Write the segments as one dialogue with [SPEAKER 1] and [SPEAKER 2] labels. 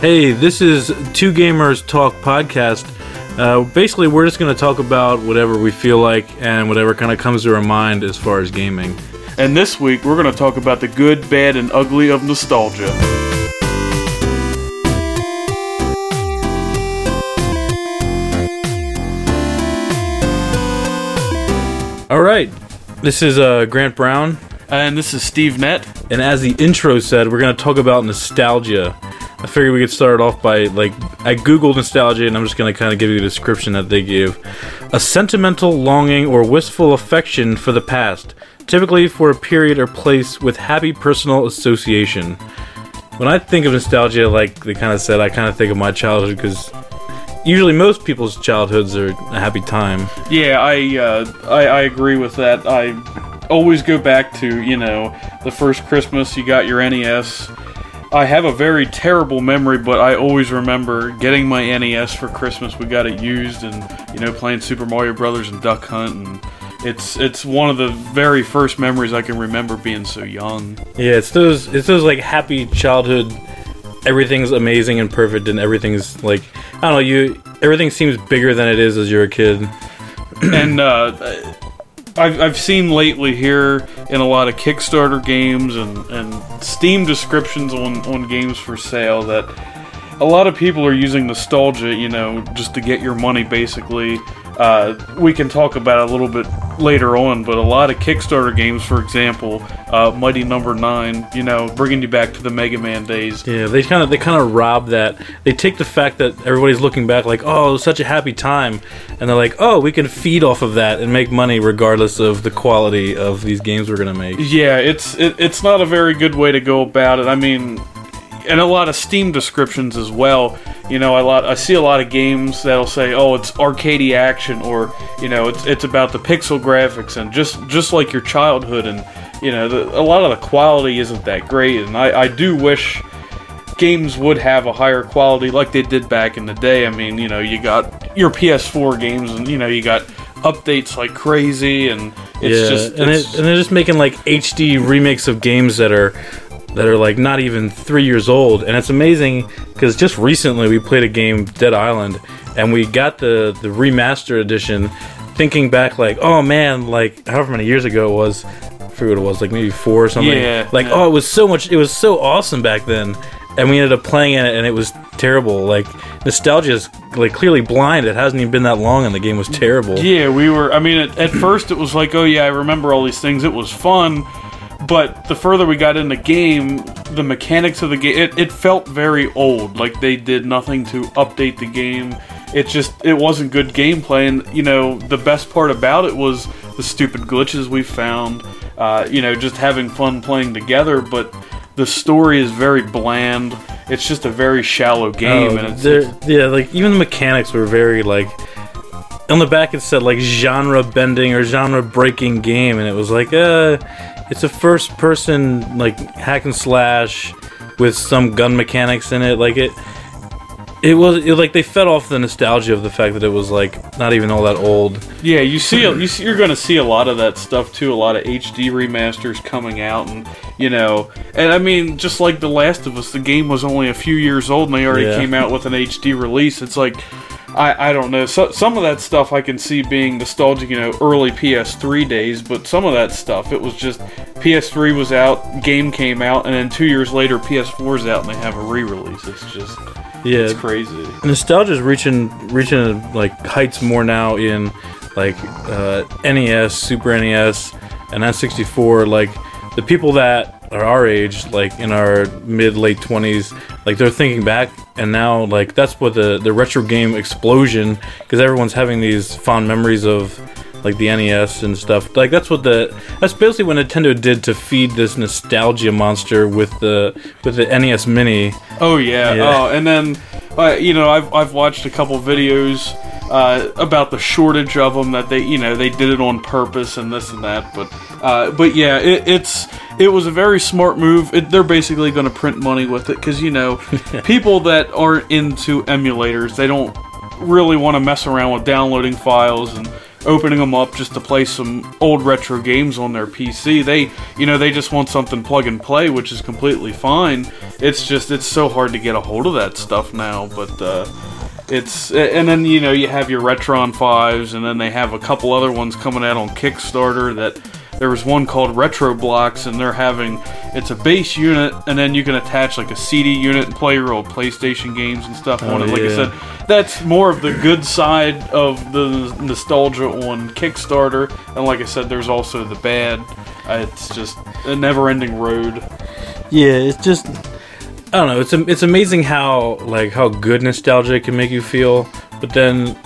[SPEAKER 1] Hey, this is Two Gamers Talk podcast. Uh, basically, we're just going to talk about whatever we feel like and whatever kind of comes to our mind as far as gaming.
[SPEAKER 2] And this week, we're going to talk about the good, bad, and ugly of nostalgia.
[SPEAKER 1] All right, this is uh, Grant Brown,
[SPEAKER 2] And this is Steve Nett.
[SPEAKER 1] and as the intro said, we're going to talk about nostalgia. I figured we could start off by like I googled nostalgia, and I'm just to kind of give you the description that they give: a sentimental longing or wistful affection for the past, typically for a period or place with happy personal association. When I think of nostalgia, like they kind of said, I kind of think of my childhood because usually most people's childhoods are a happy time.
[SPEAKER 2] Yeah, I, uh, I I agree with that. I always go back to you know the first Christmas you got your NES. I have a very terrible memory, but I always remember getting my NES for Christmas. We got it used, and you know playing Super Mario Brothers and Duck Hunt, and it's it's one of the very first memories I can remember being so young.
[SPEAKER 1] Yeah, it's those it's those like happy childhood. Everything's amazing and perfect, and everything's like I don't know. You everything seems bigger than it is as you're a kid.
[SPEAKER 2] and uh, I've, I've seen lately here in a lot of Kickstarter games and, and Steam descriptions on, on games for sale that a lot of people are using nostalgia, you know, just to get your money basically. Uh, we can talk about it a little bit later on, but a lot of Kickstarter games, for example, uh, Mighty Number Nine, you know, bringing you back to the Mega Man days.
[SPEAKER 1] Yeah, they kind of they kind of rob that. They take the fact that everybody's looking back like, oh, it was such a happy time, and they're like, oh, we can feed off of that and make money regardless of the quality of these games we're gonna make.
[SPEAKER 2] Yeah, it's it, it's not a very good way to go about it. I mean, and a lot of Steam descriptions as well. You know, a lot I see a lot of games that'll say, "Oh, it's arcadey action," or you know, it's it's about the pixel graphics and just just like your childhood. And you know, the, a lot of the quality isn't that great. And I I do wish games would have a higher quality like they did back in the day. I mean, you know, you got your PS4 games, and you know, you got updates like crazy, and it's
[SPEAKER 1] yeah,
[SPEAKER 2] just
[SPEAKER 1] and, it, and they're just making like HD remakes of games that are that are like not even three years old, and it's amazing because just recently we played a game, Dead Island, and we got the the remastered edition. Thinking back, like, oh man, like however many years ago it was, I forget what it was, like maybe four or something.
[SPEAKER 2] Yeah,
[SPEAKER 1] like,
[SPEAKER 2] yeah.
[SPEAKER 1] oh, it was so much, it was so awesome back then, and we ended up playing it, and it was terrible. Like, nostalgia is like clearly blind. It hasn't even been that long, and the game was terrible.
[SPEAKER 2] Yeah, we were. I mean, at, at first it was like, oh yeah, I remember all these things. It was fun, but the further we got in the game, the mechanics of the game, it, it felt very old. Like they did nothing to update the game. It just it wasn't good gameplay. And you know, the best part about it was the stupid glitches we found. Uh, you know, just having fun playing together, but. The story is very bland. It's just a very shallow game,
[SPEAKER 1] Oh,
[SPEAKER 2] and it's,
[SPEAKER 1] there- yeah, like even the mechanics were very like. On the back it said like genre bending or genre breaking game, and it was like, uh, it's a first person like hack and slash with some gun mechanics in it. Like it, it was it, like they fed off the nostalgia of the fact that it was like not even all that old.
[SPEAKER 2] Yeah, you see, you see, you're going to see a lot of that stuff too. A lot of HD remasters coming out, and you know, and I mean, just like The Last of Us, the game was only a few years old, and they already
[SPEAKER 1] Yeah.
[SPEAKER 2] came out with an HD release. It's like, I, I don't know. So, some of that stuff I can see being nostalgic, you know, early PS3 days, but some of that stuff, it was just PS3 was out, game came out, and then two years later, PS4's out, and they have a re-release. It's just,
[SPEAKER 1] Yeah,
[SPEAKER 2] it's crazy.
[SPEAKER 1] nostalgia is reaching reaching like heights more now in like uh, NES, Super NES, and N64. Like the people that are our age, like in our mid late twenties, like they're thinking back, and now like that's what the the retro game explosion because everyone's having these fond memories of like the NES and stuff. Like that's what the that's basically what Nintendo did to feed this nostalgia monster with the with the NES Mini.
[SPEAKER 2] Oh yeah.
[SPEAKER 1] Yeah.
[SPEAKER 2] Oh, and then uh, you know I've I've watched a couple videos uh, about the shortage of them that they you know they did it on purpose and this and that. But uh, but yeah, it, it's it was a very smart move. It, they're basically going to print money with it because you know people that aren't into emulators they don't really want to mess around with downloading files and opening them up just to play some old retro games on their PC. They, you know, they just want something plug and play, which is completely fine. It's just it's so hard to get a hold of that stuff now, but. Uh, it's and then you know you have your Retron fives, and then they have a couple other ones coming out on Kickstarter that there was one called Retro Blocks, and they're having it's a base unit, and then you can attach like a CD unit and play your old PlayStation games and stuff on
[SPEAKER 1] Oh,
[SPEAKER 2] it. Like I said, that's more of the good side of the nostalgia on Kickstarter, and like I said, there's also the bad. It's just a never-ending road.
[SPEAKER 1] Yeah, it's just I don't know. It's it's amazing how like how good nostalgia can make you feel, but then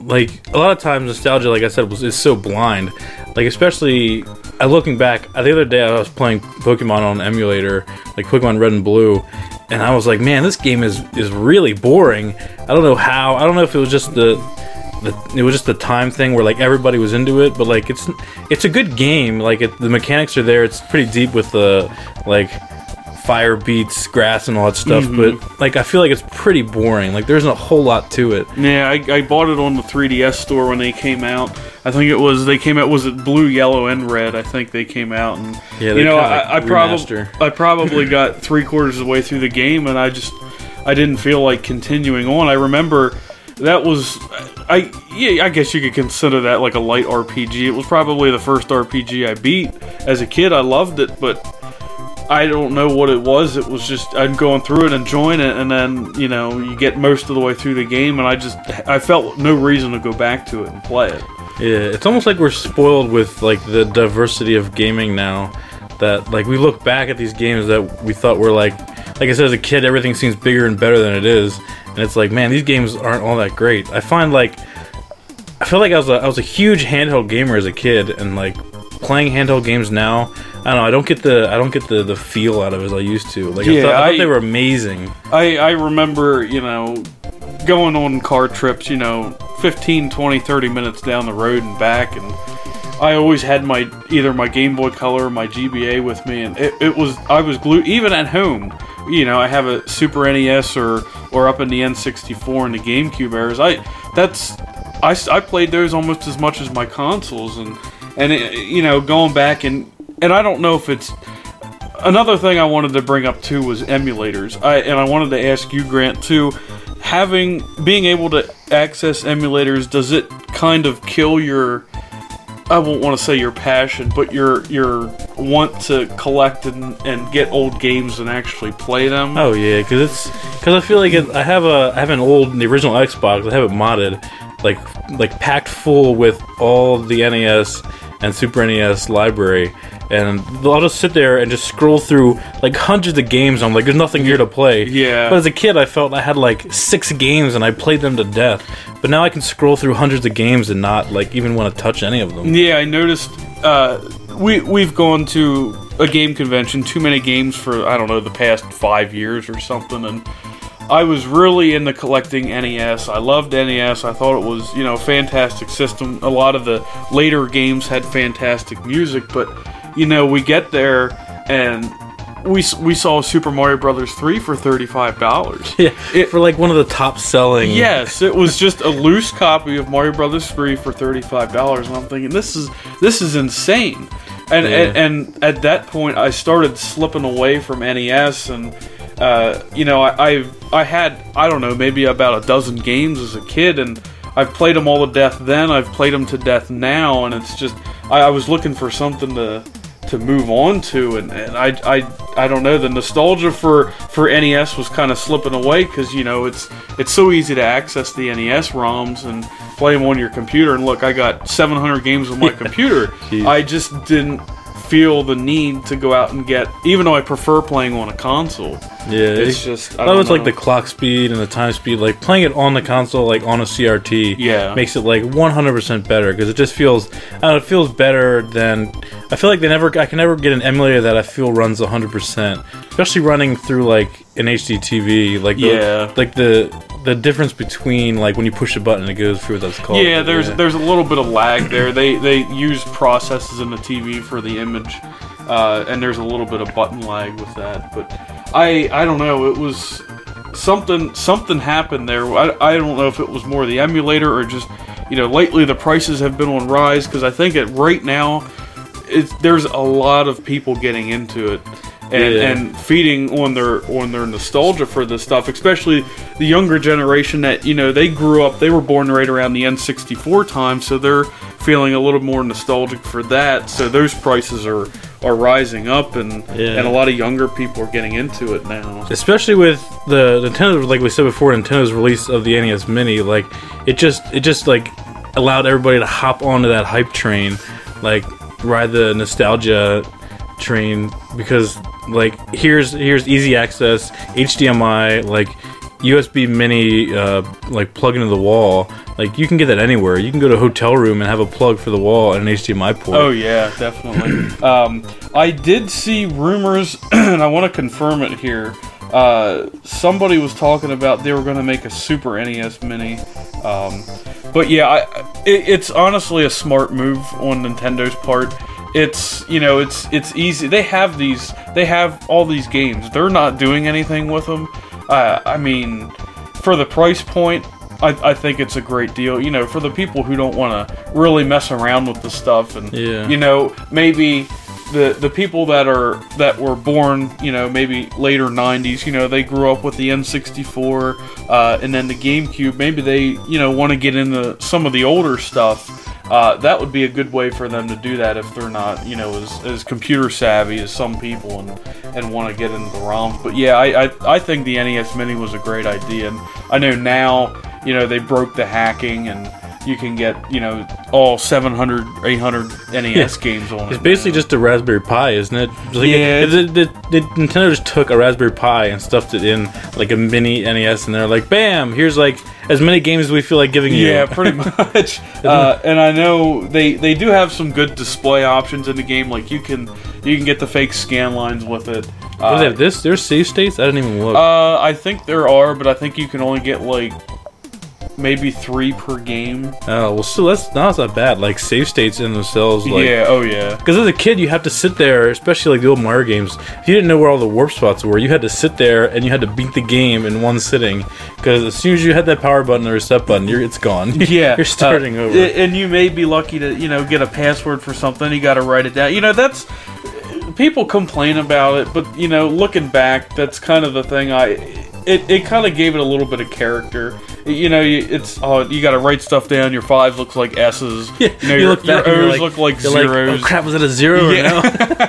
[SPEAKER 1] like a lot of times nostalgia, like I said, was is so blind. Like especially I looking back, uh, the other day I was playing Pokemon on emulator, like Pokemon Red and Blue, and I was like, man, this game is is really boring. I don't know how. I don't know if it was just the the, it was just the time thing where like everybody was into it, but like it's it's a good game. Like it, the mechanics are there. It's pretty deep with the like fire beats grass and all that stuff. Mm-hmm. But like I feel like it's pretty boring. Like there's a whole lot to it.
[SPEAKER 2] Yeah, I, I bought it on the 3DS store when they came out. I think it was they came out was it blue, yellow, and red. I think they came out and
[SPEAKER 1] Yeah,
[SPEAKER 2] you know I,
[SPEAKER 1] like,
[SPEAKER 2] I probably. I probably got three quarters of the way through the game and I just I didn't feel like continuing on. I remember that was I yeah I guess you could consider that like a light RPG. It was probably the first RPG I beat as a kid. I loved it, but I don't know what it was. It was just I'm going through it, and enjoying it, and then you know you get most of the way through the game, and I just I felt no reason to go back to it and play it.
[SPEAKER 1] Yeah, it's almost like we're spoiled with like the diversity of gaming now. That like we look back at these games that we thought were like, like I said as a kid, everything seems bigger and better than it is, and it's like, man, these games aren't all that great. I find like, I feel like I was a I was a huge handheld gamer as a kid, and like playing handheld games now. I don't know. I don't get the I don't get the, the feel out of it as I used to. Like I, thought, I thought
[SPEAKER 2] I-
[SPEAKER 1] they were amazing.
[SPEAKER 2] I I remember you know going on car trips, you know 15, 20, 30 minutes down the road and back, and I always had my either my Game Boy Color or my GBA with me, and it, it was I was glued even at home. You know, I have a Super NES or or up in the N64 and the GameCube eras. I that's I, I played those almost as much as my consoles, and and it, you know going back and and I don't know if it's another thing I wanted to bring up too was emulators. I and I wanted to ask you, Grant, too. Having being able to access emulators, does it kind of kill your I won't want to say your passion, but your your want to collect and, and get old games and actually play them?
[SPEAKER 1] Oh yeah, because it's because I feel like it, I have a I have an old the original Xbox. I have it modded, like like packed full with all the NES and Super NES library, and I'll just sit there and just scroll through like hundreds of games. I'm like, there's nothing here to play.
[SPEAKER 2] Yeah.
[SPEAKER 1] But as a kid, I felt I had like six games and I played them to death. But now I can scroll through hundreds of games and not like even want to touch any of them.
[SPEAKER 2] Yeah, I noticed. Uh, we we've gone to a game convention, too many games for I don't know the past five years or something, and I was really into collecting NES. I loved NES. I thought it was you know a fantastic system. A lot of the later games had fantastic music, but you know we get there and. We, we saw Super Mario Brothers 3 for $35.
[SPEAKER 1] Yeah, for like one of the top selling.
[SPEAKER 2] Yes, it was just a loose copy of Mario Brothers 3 for thirty-five dollars, and I'm thinking this is this is insane. And,
[SPEAKER 1] Yeah.
[SPEAKER 2] and and at that point, I started slipping away from NES, and uh, you know, I I've, I had I don't know maybe about a dozen games as a kid, and I've played them all to death. Then I've played them to death now, and it's just I, I was looking for something to to move on to and, and I, I I don't know the nostalgia for for NES was kind of slipping away because you know it's it's so easy to access the NES ROMs and play them on your computer and look I got 700 games on my computer
[SPEAKER 1] Jeez.
[SPEAKER 2] I just didn't feel the need to go out and get even though I prefer playing on a console
[SPEAKER 1] Yeah,
[SPEAKER 2] it's just I don't
[SPEAKER 1] was like the clock speed and the time speed, like playing it on the console, like on a CRT,
[SPEAKER 2] Yeah.
[SPEAKER 1] makes it like 100% better because it just feels, I don't know, it feels better than. I feel like they never, I can never get an emulator that I feel runs 100%, especially running through like an HD TV, like the,
[SPEAKER 2] Yeah.
[SPEAKER 1] like the the difference between like when you push a button, it goes through what that's called.
[SPEAKER 2] Yeah, there's there's a little bit of lag there. They they use processes in the TV for the image, uh, and there's a little bit of button lag with that. But I I don't know. It was something something happened there. I, I don't know if it was more the emulator or just you know, lately the prices have been on rise because I think it right now, it's, there's a lot of people getting into it. And,
[SPEAKER 1] Yeah.
[SPEAKER 2] and feeding on their on their nostalgia for this stuff, especially the younger generation that you know they grew up, they were born right around the N64 time, so they're feeling a little more nostalgic for that. So those prices are are rising up, and
[SPEAKER 1] Yeah.
[SPEAKER 2] and a lot of younger people are getting into it now.
[SPEAKER 1] especially with the Nintendo, like we said before, Nintendo's release of the NES Mini, like it just it just like allowed everybody to hop onto that hype train, like ride the nostalgia train because like here's here's easy access, HDMI, like USB Mini, uh, like plug into the wall. Like you can get that anywhere. You can go to a hotel room and have a plug for the wall and an HDMI port.
[SPEAKER 2] Oh yeah, definitely. um, I did see rumors, and I want to confirm it here. Uh, somebody was talking about they were going to make a Super NES Mini, um, but yeah, I, it, it's honestly a smart move on Nintendo's part. It's you know it's it's easy. They have these they have all these games. They're not doing anything with them. Uh, I mean, for the price point, I, I think it's a great deal. You know, for the people who don't want to really mess around with the stuff, and
[SPEAKER 1] Yeah.
[SPEAKER 2] you know, maybe the the people that are that were born, you know, maybe later '90s, you know, they grew up with the N64 uh, and then the GameCube. Maybe they, you know, want to get into some of the older stuff. Uh, that would be a good way for them to do that if they're not, you know, as, as computer savvy as some people and and want to get into the ROMs. But yeah, I, I I think the NES Mini was a great idea, and I know now, you know, they broke the hacking and you can get, you know, all 700, 800 NES games on it.
[SPEAKER 1] It's basically
[SPEAKER 2] now.
[SPEAKER 1] just a Raspberry Pi, isn't it? Like
[SPEAKER 2] Yeah,
[SPEAKER 1] The, the, the, Nintendo just took a Raspberry Pi and stuffed it in like a mini NES, and they're like, "Bam! Here's like as many games as we feel like giving you."
[SPEAKER 2] Yeah, pretty much. Uh, and I know they they do have some good display options in the game. Like you can you can get the fake scan lines with it.
[SPEAKER 1] What do they
[SPEAKER 2] Uh,
[SPEAKER 1] have this? There's save states. I didn't even look.
[SPEAKER 2] uh, I think there are, but I think you can only get like maybe three per game.
[SPEAKER 1] oh well, still that's not that bad. Like save states in themselves. Like,
[SPEAKER 2] yeah. Oh yeah.
[SPEAKER 1] Because as a kid, you have to sit there, especially like the old Mario games. If you didn't know where all the warp spots were, you had to sit there and you had to beat the game in one sitting. Because as soon as you had that power button or reset button, you're it's gone.
[SPEAKER 2] Yeah,
[SPEAKER 1] you're starting
[SPEAKER 2] uh,
[SPEAKER 1] over.
[SPEAKER 2] And you may be lucky to, you know, get a password for something. You got to write it down. You know, that's people complain about it, but you know, looking back, that's kind of the thing. I it, it kind of gave it a little bit of character. You know, you, it's oh, you got to write stuff down. Your fives looks like S's.
[SPEAKER 1] Yeah,
[SPEAKER 2] you know, your,
[SPEAKER 1] look
[SPEAKER 2] your O's look like zeros.
[SPEAKER 1] oh crap, was it a zero or
[SPEAKER 2] Yeah.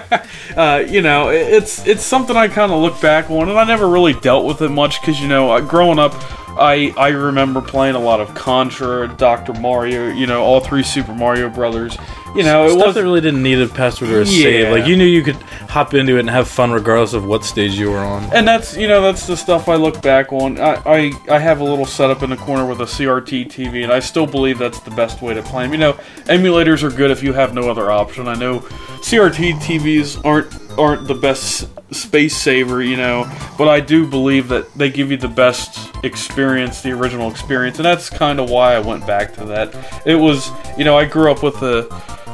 [SPEAKER 1] no?
[SPEAKER 2] uh, you know, it- it's it's something I kind of look back on, and I never really dealt with it much because you know, I, growing up, I I remember playing a lot of Contra, Doctor Mario, you know, all three Super Mario Brothers. You know, it
[SPEAKER 1] Stuff that really didn't need a password or a save. Like you knew you could hop into it and have fun regardless of what stage you were on.
[SPEAKER 2] and that's you know that's the stuff I look back on. I, I I have a little setup in the corner with a CRT TV, and I still believe that's the best way to play them. You know, emulators are good if you have no other option. I know CRT TVs aren't aren't the best space saver, you know, but I do believe that they give you the best experience, the original experience, and that's kind of why I went back to that. It was, you know, I grew up with the.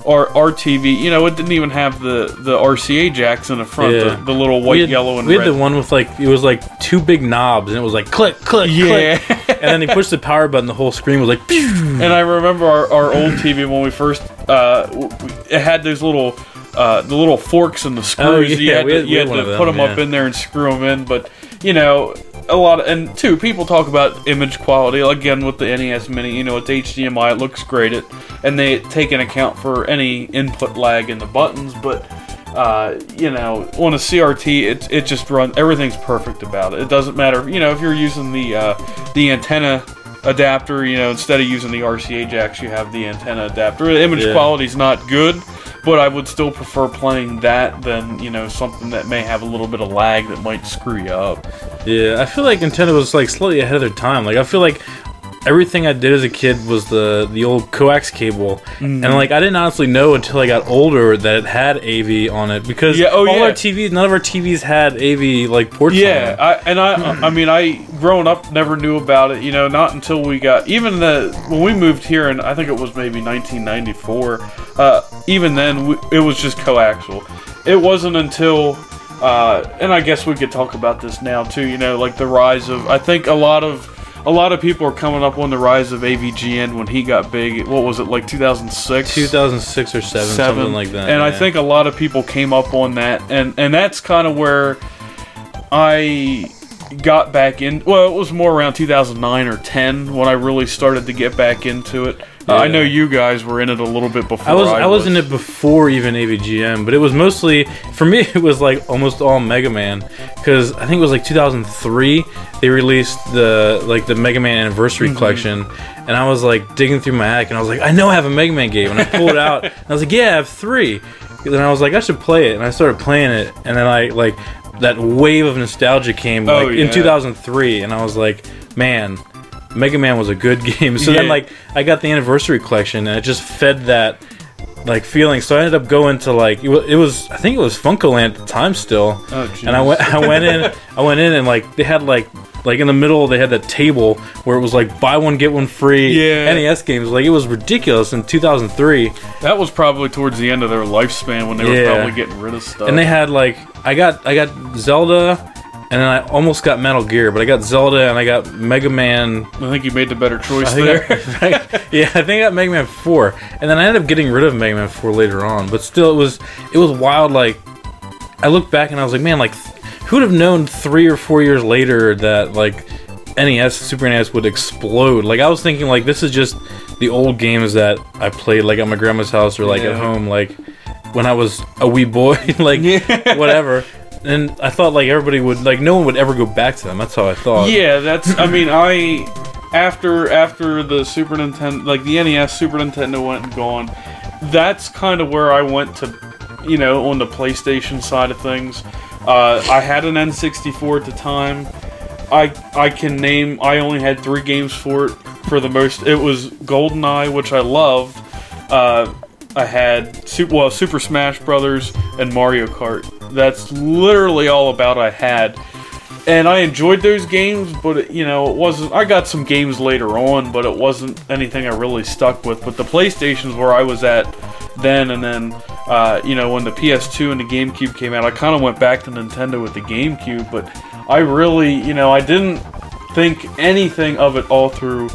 [SPEAKER 2] Our, our TV, you know, it didn't even have the, the RCA jacks in the front,
[SPEAKER 1] Yeah.
[SPEAKER 2] the, the little white,
[SPEAKER 1] had,
[SPEAKER 2] yellow, and
[SPEAKER 1] we
[SPEAKER 2] red.
[SPEAKER 1] had the one with like it was like two big knobs and it was like click click
[SPEAKER 2] Yeah.
[SPEAKER 1] click, and then he pushed the power button, the whole screen was like. Pew!
[SPEAKER 2] And I remember our, our old TV when we first uh, it had those little uh, the little forks and the screws.
[SPEAKER 1] Oh,
[SPEAKER 2] you had
[SPEAKER 1] we
[SPEAKER 2] to,
[SPEAKER 1] had-
[SPEAKER 2] you
[SPEAKER 1] had
[SPEAKER 2] had to put
[SPEAKER 1] them,
[SPEAKER 2] them up in there and screw them in. But you know, a lot of, and two people talk about image quality again with the NES Mini. You know, it's HDMI. It looks great. It and they take an account for any input lag in the buttons, but. Uh, you know, on a CRT, it, it just runs. Everything's perfect about it. It doesn't matter. You know, if you're using the uh, the antenna adapter, you know, instead of using the RCA jacks, you have the antenna adapter. The image
[SPEAKER 1] Yeah.
[SPEAKER 2] quality's not good, but I would still prefer playing that than you know something that may have a little bit of lag that might screw you up.
[SPEAKER 1] Yeah, I feel like Nintendo was like slightly ahead of their time. Like I feel like everything I did as a kid was the the old coax cable,
[SPEAKER 2] Mm.
[SPEAKER 1] and like I didn't honestly know until I got older that it had AV on it because
[SPEAKER 2] Yeah, oh,
[SPEAKER 1] all
[SPEAKER 2] yeah.
[SPEAKER 1] our TVs, none of our TVs had AV like ports. on
[SPEAKER 2] Yeah. I, and I, I mean, I growing up never knew about it. You know, not until we got even the when we moved here, and I think it was maybe 1994. Uh, even then, we, it was just coaxial. It wasn't until, uh, and I guess we could talk about this now too. You know, like the rise of I think a lot of a lot of people are coming up on the rise of AVGN when he got big. What was it like 2006?
[SPEAKER 1] 2006 or 7, something like that.
[SPEAKER 2] And I think a lot of people came up on that, and and that's kind of where I got back in. Well, it was more around 2009 or 10 when I really started to get back into it. Uh, I know you guys were in it a little bit before.
[SPEAKER 1] I was I was in it before even AVGN, but it was mostly for me. It was like almost all Mega Man because I think it was like 2003 they released the like the Mega Man Anniversary
[SPEAKER 2] Mm-hmm.
[SPEAKER 1] Collection, and I was like digging through my attic and I was like, I know I have a Mega Man game, and I pulled it out and I was like, Yeah, I have three. And then I was like, I should play it, and I started playing it, and then I like that wave of nostalgia came
[SPEAKER 2] Oh,
[SPEAKER 1] like in 2003, and I was like, man. Mega Man was a good game. So then, like, I got the anniversary collection, and it just fed that like feeling. So I ended up going to like it wa- it was I think it was FuncoLand at the time still.
[SPEAKER 2] Oh,
[SPEAKER 1] and I went I went in I went in and like they had like like in the middle they had that table where it was like buy one get one free
[SPEAKER 2] Yeah.
[SPEAKER 1] NES games. Like it was ridiculous in 2003.
[SPEAKER 2] That was probably towards the end of their lifespan when they were probably getting rid of stuff.
[SPEAKER 1] And they had like I got I got Zelda and then I almost got Metal Gear, but I got Zelda and I got Mega Man
[SPEAKER 2] I think you made the better choice there.
[SPEAKER 1] I- yeah, I think I got Mega Man Four, and then I ended up getting rid of Mega Man Four later on. But still, it was it was wild. Like I look back and I was like, man, like who'd have known three or four years later that like NES, Super NES would explode? Like I was thinking, like this is just the old games that I played, like at my grandma's house or like at home, like when I was a wee boy, like
[SPEAKER 2] Yeah.
[SPEAKER 1] whatever. And I thought like everybody would like no one would ever go back to them. That's how I thought.
[SPEAKER 2] Yeah, that's. I mean, I after after the Super Nintendo, like the NES, Super Nintendo went and gone. That's kind of where I went to, you know, on the PlayStation side of things. Uh, I had an N64 at the time. I I can name. I only had three games for it. For the most, it was GoldenEye, which I loved. Uh, I had well, Super Smash Brothers and Mario Kart. That's literally all about I had and I enjoyed those games, but it, you know, it wasn't. I got some games later on, but it wasn't anything I really stuck with. But the PlayStation's where I was at then, and then, uh, you know, when the PS2 and the GameCube came out, I kind of went back to Nintendo with the GameCube. But I really, you know, I didn't think anything of it all through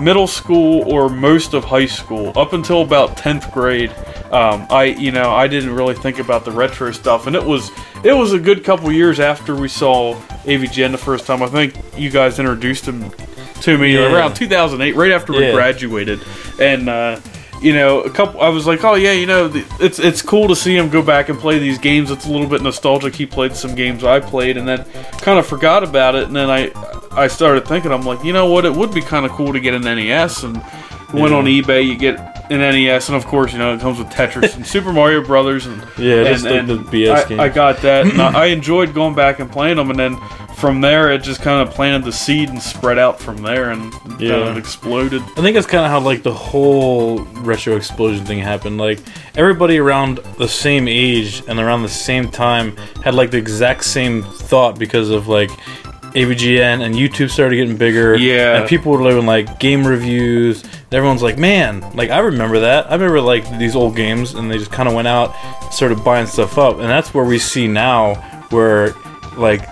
[SPEAKER 2] middle school or most of high school up until about 10th grade um, i you know i didn't really think about the retro stuff and it was it was a good couple years after we saw avgn the first time. I think you guys introduced him to me
[SPEAKER 1] Yeah.
[SPEAKER 2] around 2008 right after we graduated. And uh, you know a couple i was like oh yeah you know it's it's cool to see him go back and play these games. It's a little bit nostalgic. He played some games i played and then kind of forgot about it. And then i i started thinking i'm like you know what? It would be kind of cool to get an nes and went on ebay. You get an nes and of course you know it comes with tetris and super mario brothers and
[SPEAKER 1] Yeah,
[SPEAKER 2] and,
[SPEAKER 1] just the-
[SPEAKER 2] and
[SPEAKER 1] the BS
[SPEAKER 2] I,
[SPEAKER 1] games.
[SPEAKER 2] I got that and I, I enjoyed going back and playing them and then from there it just kind of planted the seed and spread out from there and kind of exploded
[SPEAKER 1] I think that's kind of how like the whole retro explosion thing happened. Like everybody around the same age and around the same time had like the exact same thought because of like AVGN and YouTube started getting bigger.
[SPEAKER 2] Yeah.
[SPEAKER 1] and people were doing like game reviews. And everyone's like, man, like I remember that. I remember like these old games, and they just kind of went out, started buying stuff up, and that's where we see now where like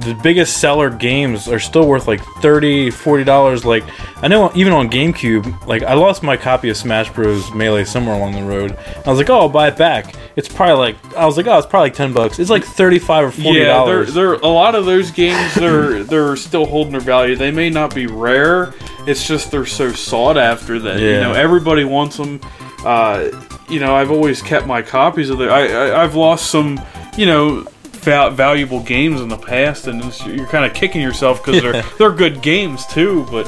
[SPEAKER 1] the biggest seller games are still worth like 30 40 dollars like i know even on gamecube like i lost my copy of smash bros melee somewhere along the road i was like oh i'll buy it back it's probably like i was like oh it's probably like 10 bucks it's like 35 or 40
[SPEAKER 2] yeah, they're, they're a lot of those games. They're they're still holding their value. They may not be rare. It's just they're so sought after that you know everybody wants them. Uh, you know, I've always kept my copies of the. I, I I've lost some. You know. Val- Valuable games in the past, and you're kind of kicking yourself because they're they're good games too. But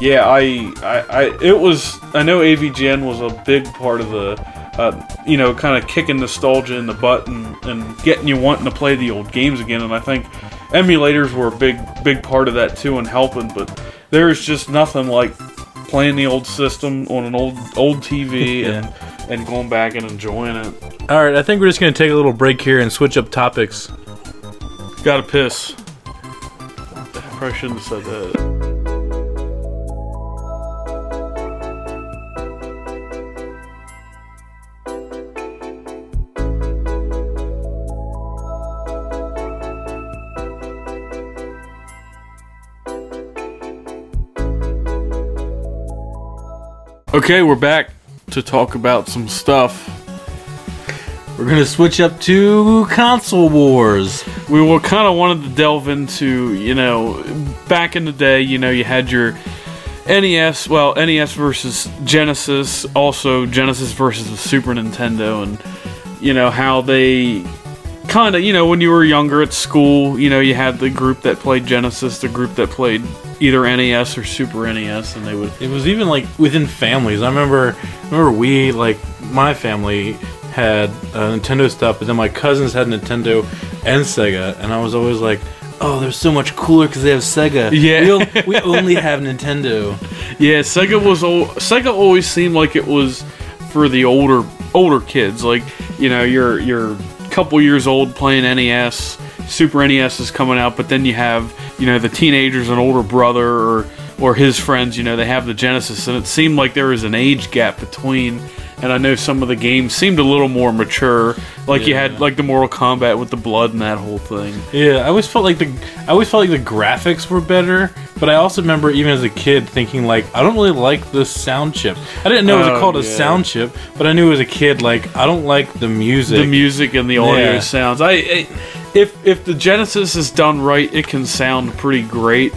[SPEAKER 2] yeah, I, I, I it was I know AVGN was a big part of the uh, you know, kind of kicking nostalgia in the butt and, and getting you wanting to play the old games again. And I think emulators were a big, big part of that too and helping. But there's just nothing like playing the old system on an old old TV and, and going back and enjoying it.
[SPEAKER 1] all right i think we're just gonna take a little break here and switch up topics
[SPEAKER 2] Gotta piss. Probably shouldn't have said that. Okay, we're back to talk about some stuff.
[SPEAKER 1] We're gonna switch up to console wars.
[SPEAKER 2] We were kind of wanted to delve into, you know, back in the day, you know, you had your NES, well, NES versus Genesis, also Genesis versus the Super Nintendo, and you know how they kind of, you know, when you were younger at school, you know, you had the group that played Genesis, the group that played either NES or Super NES, and they would.
[SPEAKER 1] It was even like within families. I remember, remember we like my family had uh, Nintendo stuff, but then my cousins had Nintendo and Sega, and I was always like, "Oh, they're so much cooler because they have Sega.
[SPEAKER 2] Yeah.
[SPEAKER 1] we, we only have Nintendo."
[SPEAKER 2] Yeah, Sega was al- Sega always seemed like it was for the older older kids. Like you know, you're you're a couple years old playing NES, Super NES is coming out, but then you have you know the teenagers, an older brother or or his friends. You know, they have the Genesis, and it seemed like there was an age gap between. And I know some of the games seemed a little more mature, like you had like the Mortal Kombat with the blood and that whole thing.
[SPEAKER 1] Yeah, I always felt like the I always felt like the graphics were better, but I also remember even as a kid thinking like I don't really like the sound chip. I didn't know it
[SPEAKER 2] Oh,
[SPEAKER 1] was called a sound chip, but I knew as a kid like I don't like the music.
[SPEAKER 2] the music and the audio
[SPEAKER 1] Yeah.
[SPEAKER 2] sounds. I, I if if the Genesis is done right, it can sound pretty great,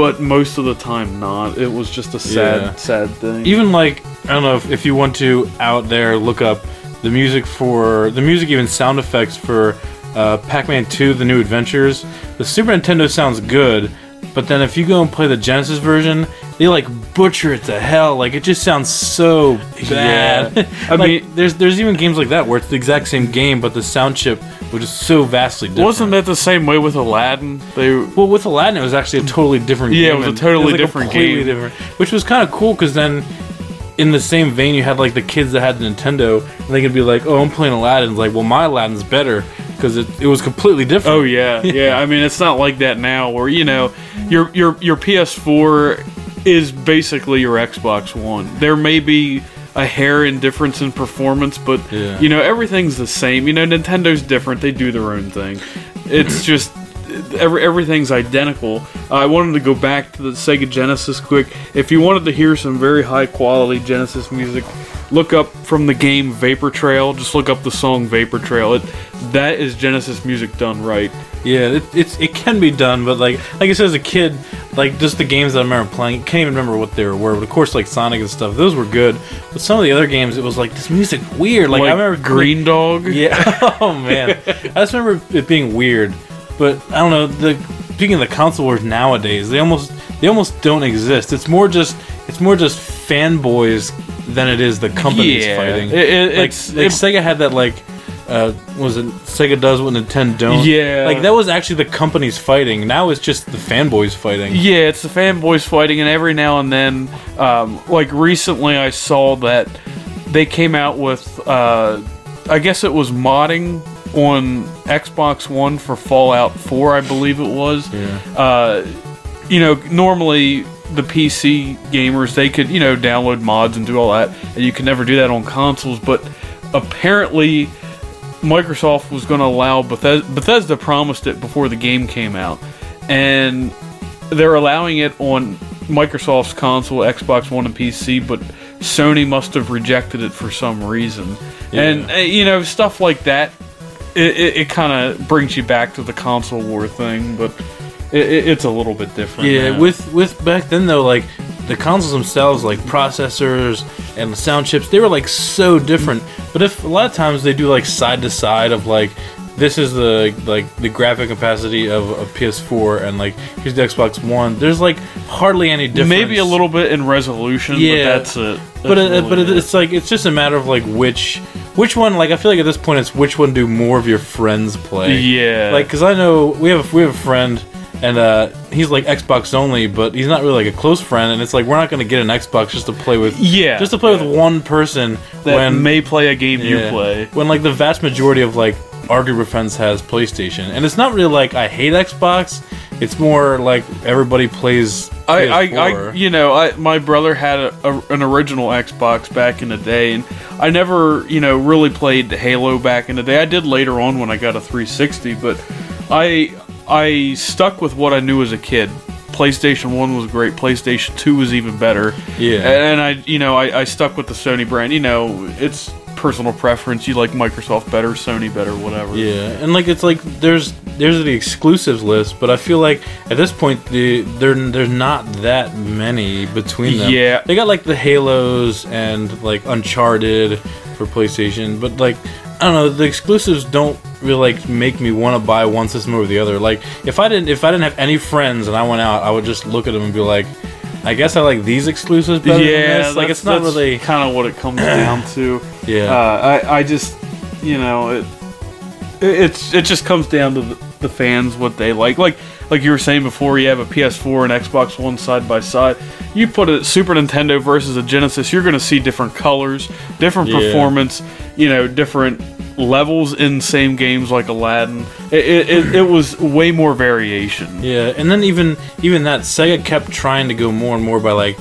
[SPEAKER 2] but most of the time not. It was just a sad
[SPEAKER 1] Yeah.
[SPEAKER 2] sad thing.
[SPEAKER 1] even like I don't know if, if you want to out there look up the music for the music even sound effects for uh, Pac-Man 2 The New Adventures. The Super Nintendo sounds good, but then if you go and play the Genesis version, they like butcher it to hell. Like it just sounds so bad.
[SPEAKER 2] Yeah. I
[SPEAKER 1] I
[SPEAKER 2] mean-
[SPEAKER 1] mean, there's there's even games like that where it's the exact same game, but the sound chip was just so vastly different.
[SPEAKER 2] Wasn't that the same way with Aladdin? They
[SPEAKER 1] Well, with Aladdin, it was actually a totally different game.
[SPEAKER 2] Yeah, it was a
[SPEAKER 1] and
[SPEAKER 2] totally
[SPEAKER 1] like,
[SPEAKER 2] different
[SPEAKER 1] completely
[SPEAKER 2] game.
[SPEAKER 1] different, which was kind of cool because then, in the same vein, you had like the kids that had the Nintendo, and they could be like, "Oh, I'm playing Aladdin." It's like, well, my Aladdin's better because it, it was completely different.
[SPEAKER 2] Oh yeah, yeah. I mean, it's not like that now, where you know, your your your PS4 is basically your Xbox One. There may be a hair in difference in performance, but
[SPEAKER 1] Yeah.
[SPEAKER 2] you know, everything's the same. You know, Nintendo's different; they do their own thing. It's just every, everything's identical. I wanted to go back to the Sega Genesis quick. If you wanted to hear some very high quality Genesis music, look up from the game Vapor Trail. Just look up the song Vapor Trail. It that is Genesis music done right.
[SPEAKER 1] Yeah, it, it's it can be done, but like like I said as a kid, like just the games that I remember playing, can't even remember what they were. But of course, like Sonic and stuff, those were good. But some of the other games, it was like this music weird. Like, I remember
[SPEAKER 2] Green Dog.
[SPEAKER 1] Yeah. Oh man, I just remember it being weird. But I don't know. The speaking of the console wars nowadays, they almost they almost don't exist. It's more just it's more just fanboys than it is the companies
[SPEAKER 2] Yeah.
[SPEAKER 1] fighting.
[SPEAKER 2] It- it-
[SPEAKER 1] like,
[SPEAKER 2] it's-
[SPEAKER 1] like
[SPEAKER 2] it-
[SPEAKER 1] Sega had that like. Uh, was it Sega does what Nintendo don't?
[SPEAKER 2] Yeah.
[SPEAKER 1] like that was actually the companies fighting. Now it's just the fanboys fighting.
[SPEAKER 2] Yeah, it's the fanboys fighting, and every now and then, um, like recently, I saw that they came out with, uh, I guess it was modding on Xbox One for Fallout 4, I believe it was.
[SPEAKER 1] Yeah.
[SPEAKER 2] Uh, you know, normally the PC gamers they could you know download mods and do all that, and you can never do that on consoles. But apparently, Microsoft was going to allow Bethesda, Bethesda promised it before the game came out, and they're allowing it on Microsoft's console, Xbox One, and PC, but Sony must have rejected it for some reason. And uh, you know, stuff like that, it, it, it kind of brings you back to the console war thing, but it, it, it's a little bit different.
[SPEAKER 1] Yeah,
[SPEAKER 2] now.
[SPEAKER 1] with with back then though, like the consoles themselves, like processors and the sound chips, they were like so different. But if a lot of times they do like side to side of like this is the like the graphic capacity of a PS4 and like here's the Xbox One. There's like hardly any difference.
[SPEAKER 2] maybe a little bit in resolution,
[SPEAKER 1] Yeah.
[SPEAKER 2] but that's it.
[SPEAKER 1] but
[SPEAKER 2] That's
[SPEAKER 1] it, but it, it's like it's just a matter of like which which one. Like I feel like at this point it's which one do more of your friends play.
[SPEAKER 2] Yeah.
[SPEAKER 1] Like because I know we have we have a friend and uh, he's like Xbox only, but he's not really like a close friend. And it's like we're not going to get an Xbox just to play with.
[SPEAKER 2] Yeah,
[SPEAKER 1] Just to play
[SPEAKER 2] yeah.
[SPEAKER 1] with one person
[SPEAKER 2] that
[SPEAKER 1] when
[SPEAKER 2] may play a game you play.
[SPEAKER 1] when like the vast majority of like our group of friends has PlayStation, and it's not really like I hate Xbox. It's more like everybody plays.
[SPEAKER 2] I, I, I, you know, I, my brother had a, a, an original Xbox back in the day, and I never, you know, really played Halo back in the day. I did later on when I got a 360, but I, I stuck with what I knew as a kid, PlayStation One was great. PlayStation Two was even better.
[SPEAKER 1] Yeah.
[SPEAKER 2] and I, you know, I, I stuck with the Sony brand. You know, it's personal preference. You like Microsoft better, Sony better, whatever.
[SPEAKER 1] Yeah, and like it's like there's there's the exclusives list, but I feel like at this point the there there's not that many between them.
[SPEAKER 2] Yeah.
[SPEAKER 1] they got like the Halos and like Uncharted for PlayStation, but like I don't know, the exclusives don't really like make me want to buy one system over the other. Like if I didn't if I didn't have any friends and I went out, I would just look at them and be like. I guess I like these exclusives better
[SPEAKER 2] yeah.
[SPEAKER 1] Like it's not
[SPEAKER 2] that's
[SPEAKER 1] really.
[SPEAKER 2] kind of what it comes down to.
[SPEAKER 1] Yeah.
[SPEAKER 2] Uh, I, I just, you know, it, it- it's it just comes down to the, the fans what they like. Like like you were saying before, you have a PS4 and Xbox One side by side. You put a Super Nintendo versus a Genesis, you're going to see different colors, different
[SPEAKER 1] Yeah.
[SPEAKER 2] performance, you know, different levels in same games like Aladdin. It, it, it, it was way more variation.
[SPEAKER 1] Yeah, and then even even that Sega kept trying to go more and more by like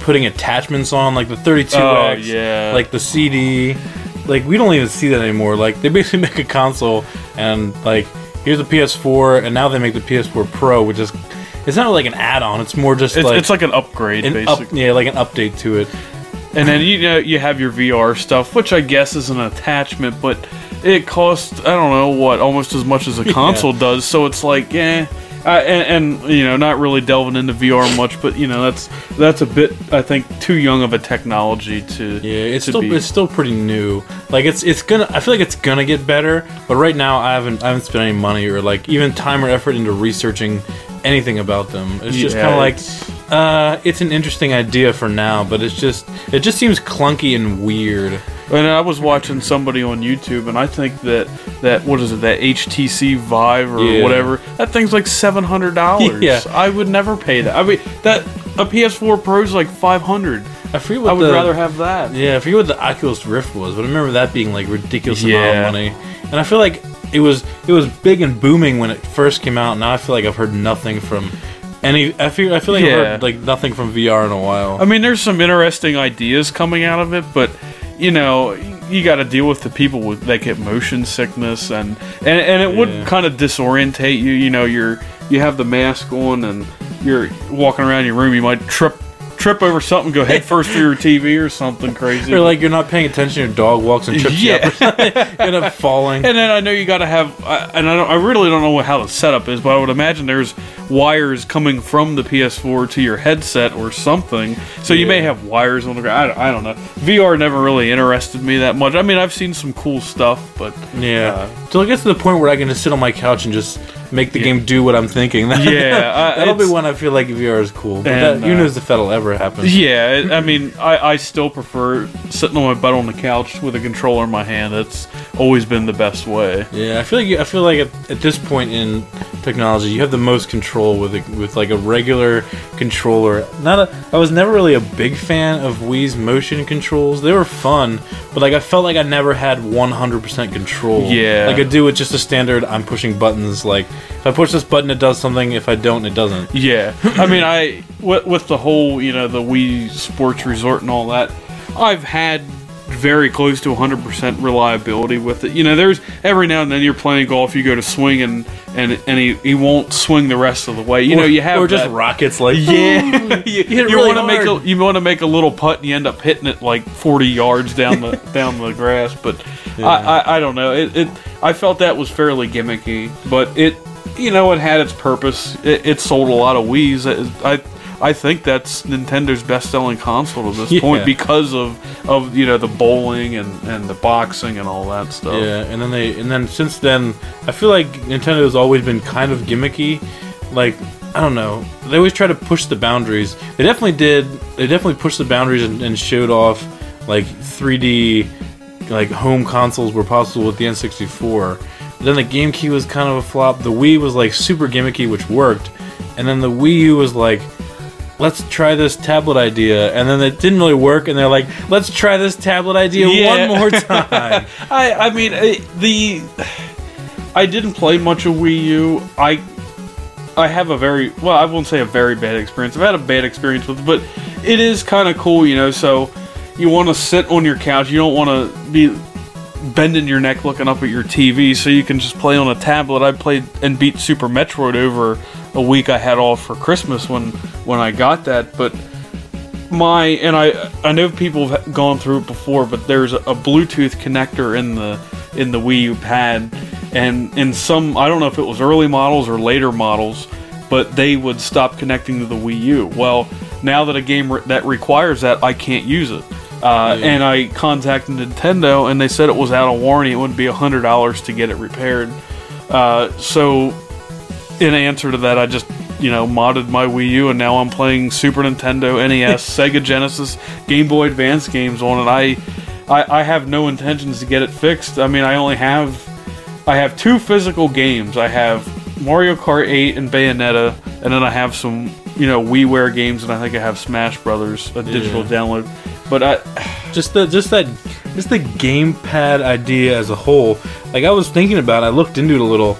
[SPEAKER 1] putting attachments on, like the 32x,
[SPEAKER 2] Oh, yeah.
[SPEAKER 1] like the CD. Like we don't even see that anymore. Like they basically make a console and like here's a PS4, and now they make the PS4 Pro, which is it's not like an add-on. It's more just
[SPEAKER 2] It's
[SPEAKER 1] like
[SPEAKER 2] it's like an upgrade,
[SPEAKER 1] an
[SPEAKER 2] basically.
[SPEAKER 1] up, yeah, like an update to it.
[SPEAKER 2] And then you know you have your VR stuff, which I guess is an attachment, but it costs I don't know what almost as much as a console does. So it's like, eh. Uh, and, and you know, not really delving into VR much, but you know, that's that's a bit I think too young of a technology to
[SPEAKER 1] Yeah, it's
[SPEAKER 2] to
[SPEAKER 1] still
[SPEAKER 2] be-
[SPEAKER 1] it's still pretty new. Like it's it's gonna I feel like it's gonna get better, but right now I haven't I haven't spent any money or like even time or effort into researching anything about them. It's just kind of like uh, it's an interesting idea for now, but it's just it just seems clunky and weird.
[SPEAKER 2] And I was watching somebody on YouTube, and I think that that what is it that HTC Vive or
[SPEAKER 1] Yeah.
[SPEAKER 2] whatever that thing's like seven hundred dollars.
[SPEAKER 1] Yeah.
[SPEAKER 2] I would never pay that. I mean that a PS4 Pro is like five hundred.
[SPEAKER 1] I forget what
[SPEAKER 2] I would
[SPEAKER 1] the,
[SPEAKER 2] rather have that.
[SPEAKER 1] Yeah, I forget what the Oculus Rift was, but I remember that being like ridiculous amount of money. And I feel like it was it was big and booming when it first came out. Now I feel like I've heard nothing from any. I feel I feel like I've
[SPEAKER 2] Yeah.
[SPEAKER 1] heard like nothing from VR in a while.
[SPEAKER 2] I mean, there's some interesting ideas coming out of it, but you know, you got to deal with the people with, that get motion sickness, and and, and it
[SPEAKER 1] Yeah.
[SPEAKER 2] would kind of disorientate you. You know, you're you have the mask on, and you're walking around your room. You might trip trip over something, go head first through your TV or something crazy.
[SPEAKER 1] Or like you're not paying attention, your dog walks and trips you up, or something, you end up falling.
[SPEAKER 2] And then I know you got to have, I- and I don't, I really don't know what, how the setup is, but I would imagine there's wires coming from the PS4 to your headset or something. So you may have wires on the ground. I don't, I don't know. VR never really interested me that much. I mean, I've seen some cool stuff, but
[SPEAKER 1] Yeah.
[SPEAKER 2] Uh,
[SPEAKER 1] Till it gets to the point where I can just sit on my couch and just make the game do what I'm thinking.
[SPEAKER 2] Yeah, I-
[SPEAKER 1] that'll be when I feel like VR is cool. But
[SPEAKER 2] And,
[SPEAKER 1] that, who
[SPEAKER 2] uh,
[SPEAKER 1] knows if that'll ever happen?
[SPEAKER 2] yeah, it- I mean, I, I still prefer sitting on my butt on the couch with a controller in my hand. That's always been the best way.
[SPEAKER 1] Yeah, I feel like you, I feel like at, at this point in technology, you have the most control with a, with like a regular controller. Not a, I was never really a big fan of Wii's motion controls. They were fun, but like I felt like I never had 100% control.
[SPEAKER 2] Yeah.
[SPEAKER 1] like I do with just a standard. I'm pushing buttons. Like if I push this button, it does something. If I don't, it doesn't.
[SPEAKER 2] Yeah, I mean, I with, with the whole you know the Wii Sports Resort and all that, I've had very close to 100% reliability with it. You know, there's every now and then you're playing golf, you go to swing and and and he, he won't swing the rest of the way. You know, you have
[SPEAKER 1] or just
[SPEAKER 2] that-
[SPEAKER 1] rockets like
[SPEAKER 2] yeah, you,
[SPEAKER 1] it really
[SPEAKER 2] want to make a you want to make a little putt and you end up hitting it like 40 yards down the down the grass. But I, I I don't know. It, it I felt that was fairly gimmicky, but it you know it had its purpose. It, it sold a lot of Wii's. It- I I think that's Nintendo's best selling console to this
[SPEAKER 1] Yeah.
[SPEAKER 2] point because of of you know the bowling and and the boxing and all that stuff.
[SPEAKER 1] Yeah, and then they and then since then, I feel like Nintendo's always been kind of gimmicky. Like I don't know, they always try to push the boundaries. They definitely did. They definitely pushed the boundaries and, and showed off like 3D like home consoles were possible with the N64. Then the GameCube was kind of a flop. The Wii was like super gimmicky, which worked, and then the Wii U was like let's try this tablet idea and then it didn't really work and they're like let's try this tablet idea
[SPEAKER 2] Yeah.
[SPEAKER 1] one more time
[SPEAKER 2] I I mean the I didn't play much of Wii U. I I have a very well, I won't say a very bad experience. I've had a bad experience with it, but it is kind of cool, you know. So you want to sit on your couch. You don't want to be bending your neck looking up at your TV, so you can just play on a tablet. I played and beat Super Metroid over a week I had off for Christmas when when I got that, but my and I I know people have gone through it before, but there's a, Bluetooth connector in the in the Wii U pad, and in some I don't know if it was early models or later models, but they would stop connecting to the Wii U. Well, now that a game re- that requires that, I can't use it. Uh,
[SPEAKER 1] Yeah.
[SPEAKER 2] And I contacted Nintendo, and they said it was out of warranty. It would be a hundred dollars to get it repaired. Uh, so, in answer to that, I just you know modded my Wii U, and now I'm playing Super Nintendo, NES, Sega Genesis, Game Boy Advance games on it. I, I I have no intentions to get it fixed. I mean, I only have I have two physical games. I have Mario Kart 8 and Bayonetta, and then I have some you know WiiWare games, and I think I have Smash Brothers, a digital
[SPEAKER 1] Yeah.
[SPEAKER 2] download. But I
[SPEAKER 1] just the just that just the gamepad idea as a whole. Like I was thinking about, it, I looked into it a little.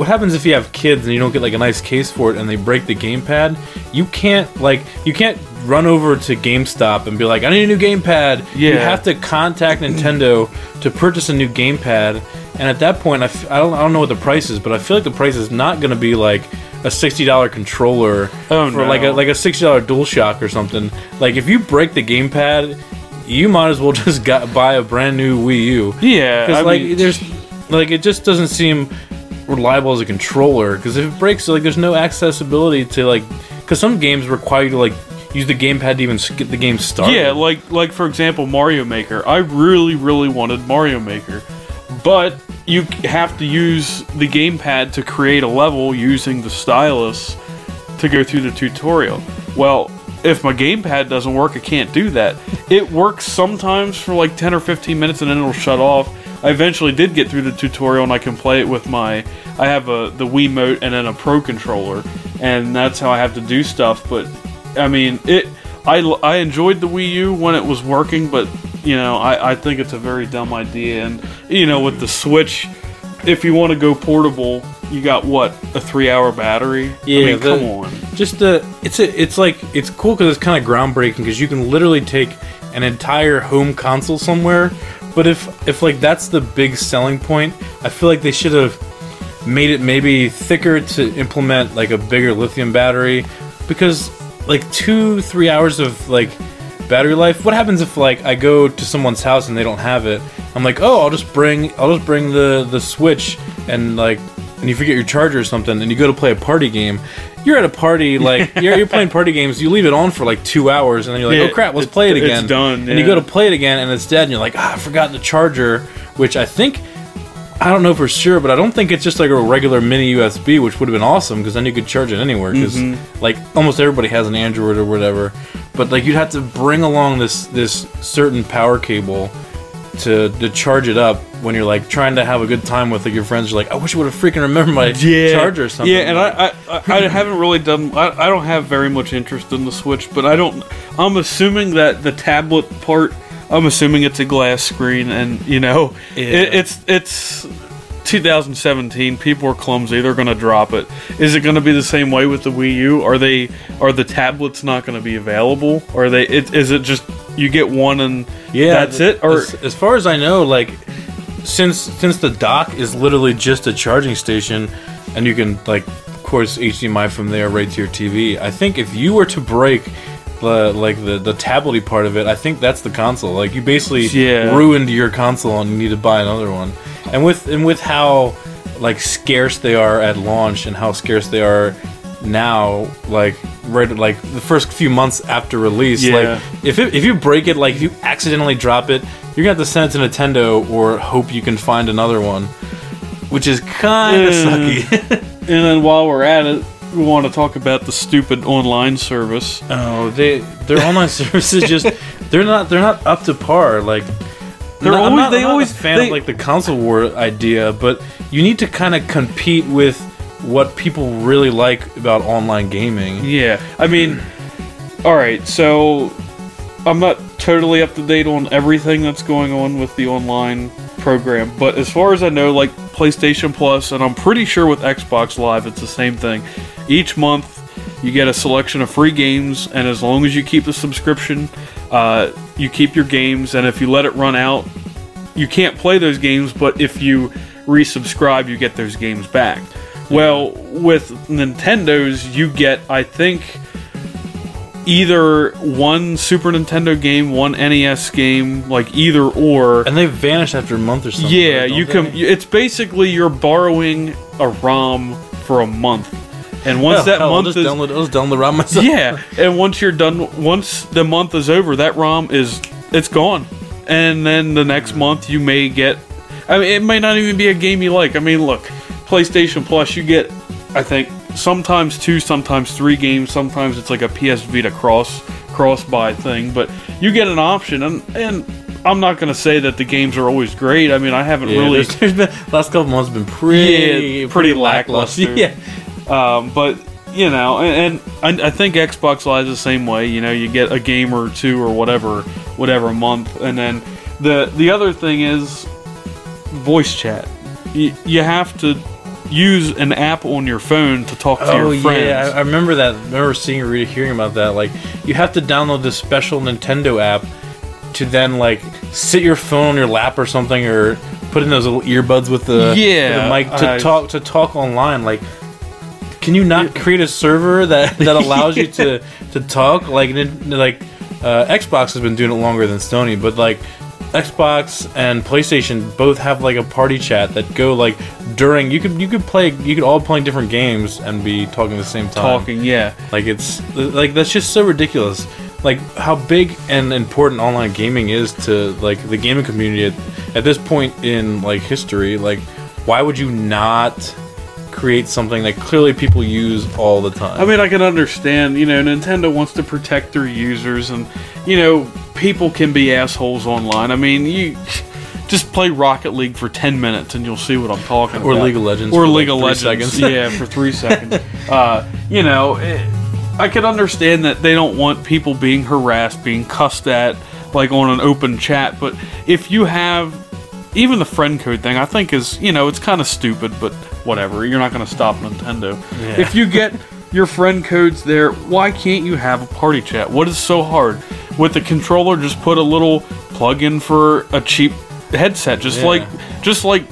[SPEAKER 1] What happens if you have kids and you don't get like a nice case for it and they break the gamepad? You can't like you can't run over to GameStop and be like, I need a new gamepad. You
[SPEAKER 2] Yeah.
[SPEAKER 1] have to contact Nintendo to purchase a new gamepad. And at that point, I, f- I don't I don't know what the price is, but I feel like the price is not going to be like a sixty dollar controller
[SPEAKER 2] Oh,
[SPEAKER 1] for like a like a sixty dollar DualShock or something. Like if you break the gamepad, you might as well just got, buy a brand new Wii U.
[SPEAKER 2] yeah,
[SPEAKER 1] Because like
[SPEAKER 2] mean,
[SPEAKER 1] there's like it just doesn't seem reliable as a controller. Because if it breaks, like there's no accessibility to like because some games require you to like use the gamepad to even get the game started.
[SPEAKER 2] Yeah, like like for example, Mario Maker. I really really wanted Mario Maker, but you have to use the gamepad to create a level using the stylus to go through the tutorial. Well, if my gamepad doesn't work, I can't do that. It works sometimes for like 10 or 15 minutes and then it'll shut off. I eventually did get through the tutorial and I can play it with my I have a the Wiimote and then a Pro controller and that's how I have to do stuff, but I mean, it I I enjoyed the Wii U when it was working, but you know, I I think it's a very dumb idea and you know, with the Switch if you want to go portable, you got what a three-hour battery.
[SPEAKER 1] Yeah,
[SPEAKER 2] I mean,
[SPEAKER 1] the-
[SPEAKER 2] come on.
[SPEAKER 1] just the it's a, it's like it's cool because it's kind of groundbreaking because you can literally take an entire home console somewhere. But if if like that's the big selling point, I feel like they should have made it maybe thicker to implement like a bigger lithium battery. Because like two three hours of like battery life what happens if like i go to someone's house and they don't have it? I'm like oh i'll just bring i'll just bring the the switch and like and you forget your charger or something and you go to play a party game you're at a party like you're, you're playing party games you leave it on for like two hours and then you're like
[SPEAKER 2] Yeah,
[SPEAKER 1] oh crap let's play it again."
[SPEAKER 2] it's done,
[SPEAKER 1] and you go to play it again and it's dead and you're like ah i forgot the charger which i think I don't know for sure, but I don't think it's just like a regular mini USB, which would have been awesome because then you could charge it anywhere. Because
[SPEAKER 2] Mm-hmm.
[SPEAKER 1] like almost everybody has an Android or whatever, but like you'd have to bring along this this certain power cable to to charge it up when you're like trying to have a good time with like your friends. You're like, I wish I would have freaking remembered my charger or something.
[SPEAKER 2] Yeah, and I, I, I, haven't really done. I, I don't have very much interest in the Switch, but I don't. I'm assuming that the tablet part. I'm assuming it's a glass screen, and you know,
[SPEAKER 1] Yeah.
[SPEAKER 2] it, it's it's 2017. People are clumsy. They're going to drop it. Is it going to be the same way with the Wii U? Are they are the tablets not going to be available? Or are they? It, is it just you get one and
[SPEAKER 1] Yeah,
[SPEAKER 2] that's
[SPEAKER 1] th-
[SPEAKER 2] it? Or
[SPEAKER 1] as, as far as I know, like since since the dock is literally just a charging station, and you can like, of course, HDMI from there right to your TV. I think if you were to break the like the the tablety part of it, I think that's the console. Like you basically
[SPEAKER 2] Yeah.
[SPEAKER 1] ruined your console and you need to buy another one. And with and with how like scarce they are at launch and how scarce they are now, like right like the first few months after release,
[SPEAKER 2] Yeah.
[SPEAKER 1] like if it, if you break it, like if you accidentally drop it, you're gonna have to send it to Nintendo or hope you can find another one, which is kind of
[SPEAKER 2] Uh,
[SPEAKER 1] sucky.
[SPEAKER 2] and then while we're at it, we want to talk about the stupid online service.
[SPEAKER 1] oh, they their online service is just they're not they're not up to par. Like
[SPEAKER 2] They're
[SPEAKER 1] I'm
[SPEAKER 2] always-
[SPEAKER 1] not,
[SPEAKER 2] they
[SPEAKER 1] not
[SPEAKER 2] always-
[SPEAKER 1] fan
[SPEAKER 2] they-
[SPEAKER 1] of like the console war idea, but you need to kind of compete with what people really like about online gaming.
[SPEAKER 2] Yeah, I mean, all right. So I'm not totally up to date on everything that's going on with the online program, but as far as I know, like PlayStation Plus, and I'm pretty sure with Xbox Live, it's the same thing. Each month, you get a selection of free games, and as long as you keep the subscription, uh, you keep your games. And if you let it run out, you can't play those games. But if you resubscribe, you get those games back. Well, with Nintendo's, you get I think either one Super Nintendo game, one NES game, like either or.
[SPEAKER 1] And they vanished after a month or something.
[SPEAKER 2] Yeah,
[SPEAKER 1] right,
[SPEAKER 2] you can. It's basically you're borrowing a ROM for a month, and once
[SPEAKER 1] Hell,
[SPEAKER 2] that
[SPEAKER 1] hell, I'll
[SPEAKER 2] month
[SPEAKER 1] just
[SPEAKER 2] is
[SPEAKER 1] download, I'll just download the ROM myself.
[SPEAKER 2] yeah, and once you're done, once the month is over, that ROM is it's gone, and then the next hmm. month you may get. I mean, it may not even be a game you like. I mean, look, PlayStation Plus, you get, I think, sometimes two, sometimes three games. Sometimes it's like a PS Vita cross cross buy thing, but you get an option, and and I'm not gonna say that the games are always great. I mean, I haven't
[SPEAKER 1] Yeah,
[SPEAKER 2] really.
[SPEAKER 1] there's, there's been last couple months been pretty
[SPEAKER 2] Yeah, pretty lackluster.
[SPEAKER 1] Yeah,
[SPEAKER 2] Um, but you know, and, and I, I think Xbox Live is the same way. You know, you get a game or two or whatever, whatever month, and then the the other thing is voice chat. You, you have to use an app on your phone to talk to
[SPEAKER 1] Oh
[SPEAKER 2] your friends.
[SPEAKER 1] Oh yeah, I, I remember that. I remember seeing or hearing about that. Like, you have to download this special Nintendo app to then like sit your phone on your lap or something, or put in those little earbuds with the
[SPEAKER 2] Yeah,
[SPEAKER 1] with the mic to
[SPEAKER 2] I-
[SPEAKER 1] talk to talk online. Like, can you not create a server that that allows you to to talk? Like, like uh, Xbox has been doing it longer than Sony, but like. Xbox and PlayStation both have like a party chat that go like during you could you could play you could all play different games and be talking at the same time.
[SPEAKER 2] talking. Yeah,
[SPEAKER 1] Like it's like that's just so ridiculous. Like how big and important online gaming is to like the gaming community at, at this point in like history. Like why would you not create something that clearly people use all the time?
[SPEAKER 2] I mean, I can understand. You know, Nintendo wants to protect their users, and you know, people can be assholes online. I mean, you just play Rocket League for ten minutes, and you'll see what I'm talking
[SPEAKER 1] Or
[SPEAKER 2] about.
[SPEAKER 1] Or League of Legends
[SPEAKER 2] or
[SPEAKER 1] for, like,
[SPEAKER 2] League of Legends. yeah, for three seconds. Uh, you know, eh, I can understand that they don't want people being harassed, being cussed at, like on an open chat. But if you have even the friend code thing, I think is you know it's kind of stupid, but whatever. You're not going to stop Nintendo.
[SPEAKER 1] Yeah.
[SPEAKER 2] If you get your friend codes there, why can't you have a party chat? What is so hard with the controller? Just put a little plug-in for a cheap headset, just
[SPEAKER 1] Yeah.
[SPEAKER 2] like just like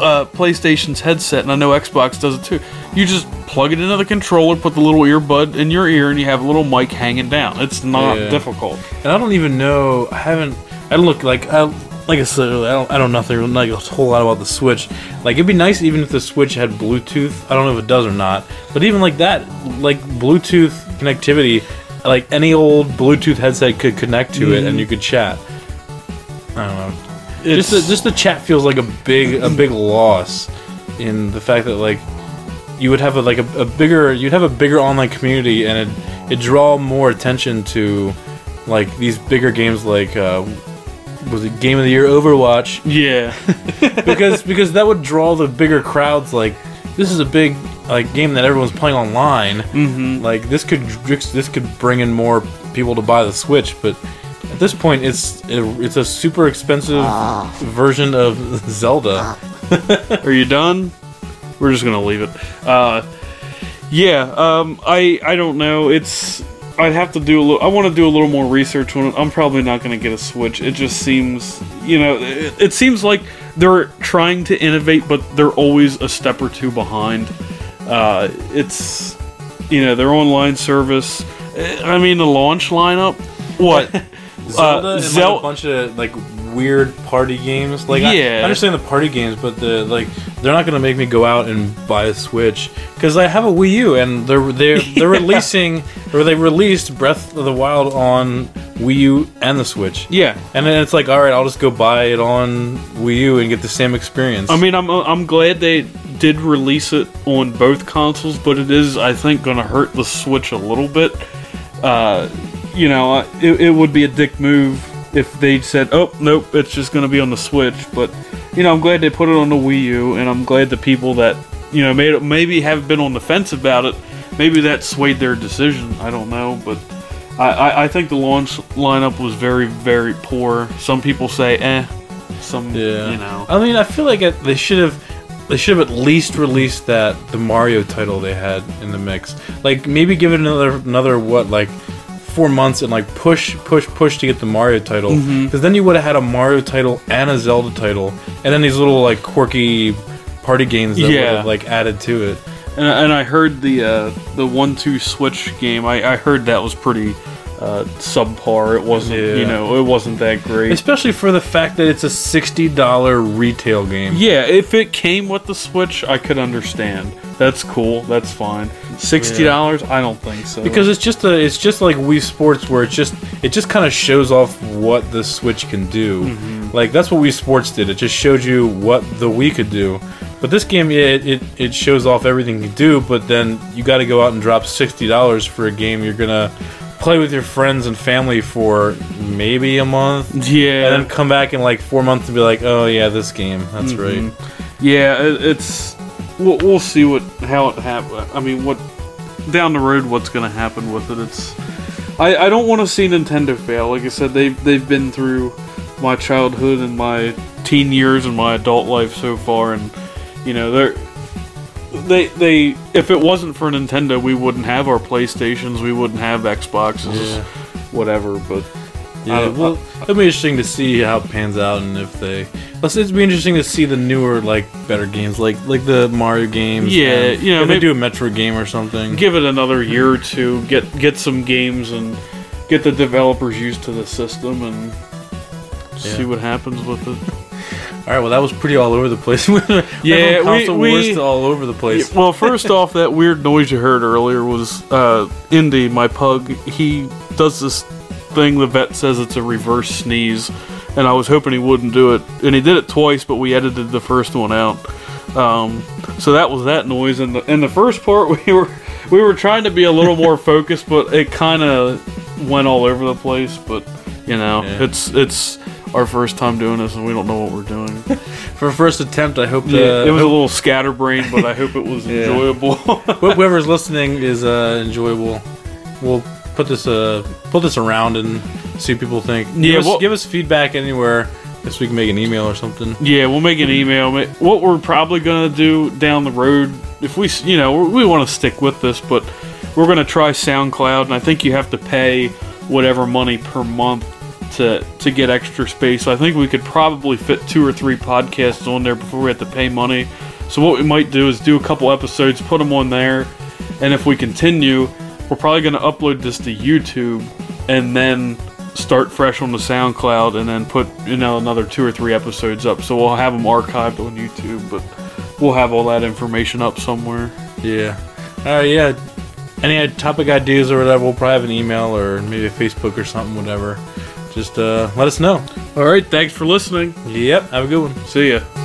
[SPEAKER 2] uh, PlayStation's headset, and I know Xbox does it too. You just plug it into the controller, put the little earbud in your ear, and you have a little mic hanging down. It's not
[SPEAKER 1] Yeah.
[SPEAKER 2] difficult.
[SPEAKER 1] and I don't even know. I haven't. I look like. I, like I said, I don't. I don't know nothing like a whole lot about the Switch. Like it'd be nice even if the Switch had Bluetooth. I don't know if it does or not. But even like that, like Bluetooth connectivity, like any old Bluetooth headset could connect to it and you could chat. I don't know. Just the, just the chat feels like a big a big loss in the fact that like you would have a, like a, a bigger you'd have a bigger online community and it it draw more attention to like these bigger games like uh, was it game of the year Overwatch?
[SPEAKER 2] Yeah,
[SPEAKER 1] because because that would draw the bigger crowds like this is a big like game that everyone's playing online.
[SPEAKER 2] Hmm
[SPEAKER 1] like this could this could bring in more people to buy the Switch but at this point it's it's a super expensive version of Zelda.
[SPEAKER 2] Are you done? We're just gonna leave it. Uh, yeah, um, I I don't know. It's I'd have to do a little. I want to do a little more research on it. I'm probably not gonna get a Switch. It just seems, you know, it, it seems like they're trying to innovate, but they're always a step or two behind. Uh, it's you know their online service. eh, I mean the launch lineup. What?
[SPEAKER 1] Zelda and
[SPEAKER 2] Zel-
[SPEAKER 1] like a bunch of like weird party games. Like I-
[SPEAKER 2] Yeah.
[SPEAKER 1] I, understand the party games, but the like they're not gonna make me go out and buy a Switch because I have a Wii U and they're they're they're releasing or they released Breath of the Wild on Wii U and the Switch.
[SPEAKER 2] yeah.
[SPEAKER 1] And then it's like, all right, I'll just go buy it on Wii U and get the same experience.
[SPEAKER 2] I mean, I'm I'm glad they did release it on both consoles, but it is, I think, going to hurt the Switch a little bit. Uh, you know, uh, it, it would be a dick move if they said, "Oh, nope, it's just going to be on the Switch." But you know, I'm glad they put it on the Wii U, and I'm glad the people that you know made it, maybe have been on the fence about it, maybe that swayed their decision. I don't know, but. I, I, I think the launch lineup was very, very poor. Some people say, eh. Some,
[SPEAKER 1] yeah,
[SPEAKER 2] you know.
[SPEAKER 1] I mean, I feel like it, they should have they should have at least released that the Mario title they had in the mix. Like maybe give it another another what like four months and like push push push to get the Mario title because
[SPEAKER 2] Mm-hmm.
[SPEAKER 1] then you would have had a Mario title and a Zelda title and then these little like quirky party games that would
[SPEAKER 2] Yeah.
[SPEAKER 1] have like added to it.
[SPEAKER 2] And, and I heard the uh, the one two switch game. I, I heard that was pretty uh, subpar. It wasn't you know it wasn't that great.
[SPEAKER 1] Especially for the fact that it's a sixty dollar retail game.
[SPEAKER 2] yeah, if it came with the Switch, I could understand. That's cool. That's fine. Sixty dollars? I don't think so.
[SPEAKER 1] Because it's just a, it's just like Wii Sports, where it just, it just kind of shows off what the Switch can do.
[SPEAKER 2] Mm-hmm.
[SPEAKER 1] Like that's what Wii Sports did. It just showed you what the Wii could do. But this game, yeah, it, it, it shows off everything you do. But then you got to go out and drop sixty dollars for a game you're gonna play with your friends and family for maybe a month,
[SPEAKER 2] yeah,
[SPEAKER 1] and then come back in like four months and be like, oh yeah, this game. That's
[SPEAKER 2] Mhm.
[SPEAKER 1] right.
[SPEAKER 2] Yeah, it, it's we'll, we'll see what how it happen. I mean, what down the road, what's going to happen with it? It's I, I don't want to see Nintendo fail. Like I said, they've they've been through my childhood and my teen years and my adult life so far, and you know they're they they if it wasn't for Nintendo, we wouldn't have our PlayStations, we wouldn't have Xboxes,
[SPEAKER 1] Yeah.
[SPEAKER 2] whatever. But
[SPEAKER 1] Yeah,
[SPEAKER 2] Uh,
[SPEAKER 1] well, it'll be interesting to see how it pans out and if they. Let's. It'd be interesting to see the newer, like, better games, like like the Mario games.
[SPEAKER 2] Yeah,
[SPEAKER 1] and
[SPEAKER 2] you know, maybe-
[SPEAKER 1] do a Metroid game or something.
[SPEAKER 2] give it another year or two, get get some games and get the developers used to the system and see what happens with it.
[SPEAKER 1] All right, well, that was pretty all over the place.
[SPEAKER 2] Yeah, we- we-
[SPEAKER 1] all over the place.
[SPEAKER 2] well, first off, that weird noise you heard earlier was uh, Indy, my pug. He does this thing. The vet says it's a reverse sneeze, and I was hoping he wouldn't do it, and he did it twice, but we edited the first one out. Um, so that was that noise. And the in the first part, we were we were trying to be a little more focused, but it kind of went all over the place. But you know,
[SPEAKER 1] Yeah.
[SPEAKER 2] it's it's our first time doing this, and we don't know what we're doing.
[SPEAKER 1] For a first attempt, I hope the
[SPEAKER 2] Yeah, it was a little scatterbrained, but I hope it was
[SPEAKER 1] Yeah.
[SPEAKER 2] enjoyable.
[SPEAKER 1] whoever's listening is uh, enjoyable. We'll put this uh put this around and see what people think. Give
[SPEAKER 2] Yeah,
[SPEAKER 1] us,
[SPEAKER 2] well-
[SPEAKER 1] give us feedback anywhere. Guess we can make an email or something.
[SPEAKER 2] yeah, we'll make an email. What we're probably gonna do down the road, if we, you know, we want to stick with this, but we're gonna try SoundCloud, and I think you have to pay whatever money per month to to get extra space. I think we could probably fit two or three podcasts on there before we have to pay money. So what we might do is do a couple episodes, put them on there, and if we continue, we're probably going to upload this to YouTube and then start fresh on the SoundCloud and then put you know another two or three episodes up. So we'll have them archived on YouTube, but we'll have all that information up somewhere.
[SPEAKER 1] Yeah. Right. Yeah. Any topic ideas or whatever, we'll probably have an email or maybe a Facebook or something, whatever. Just uh, let us know.
[SPEAKER 2] All right, thanks for listening.
[SPEAKER 1] Yep. Have a good one.
[SPEAKER 2] See ya.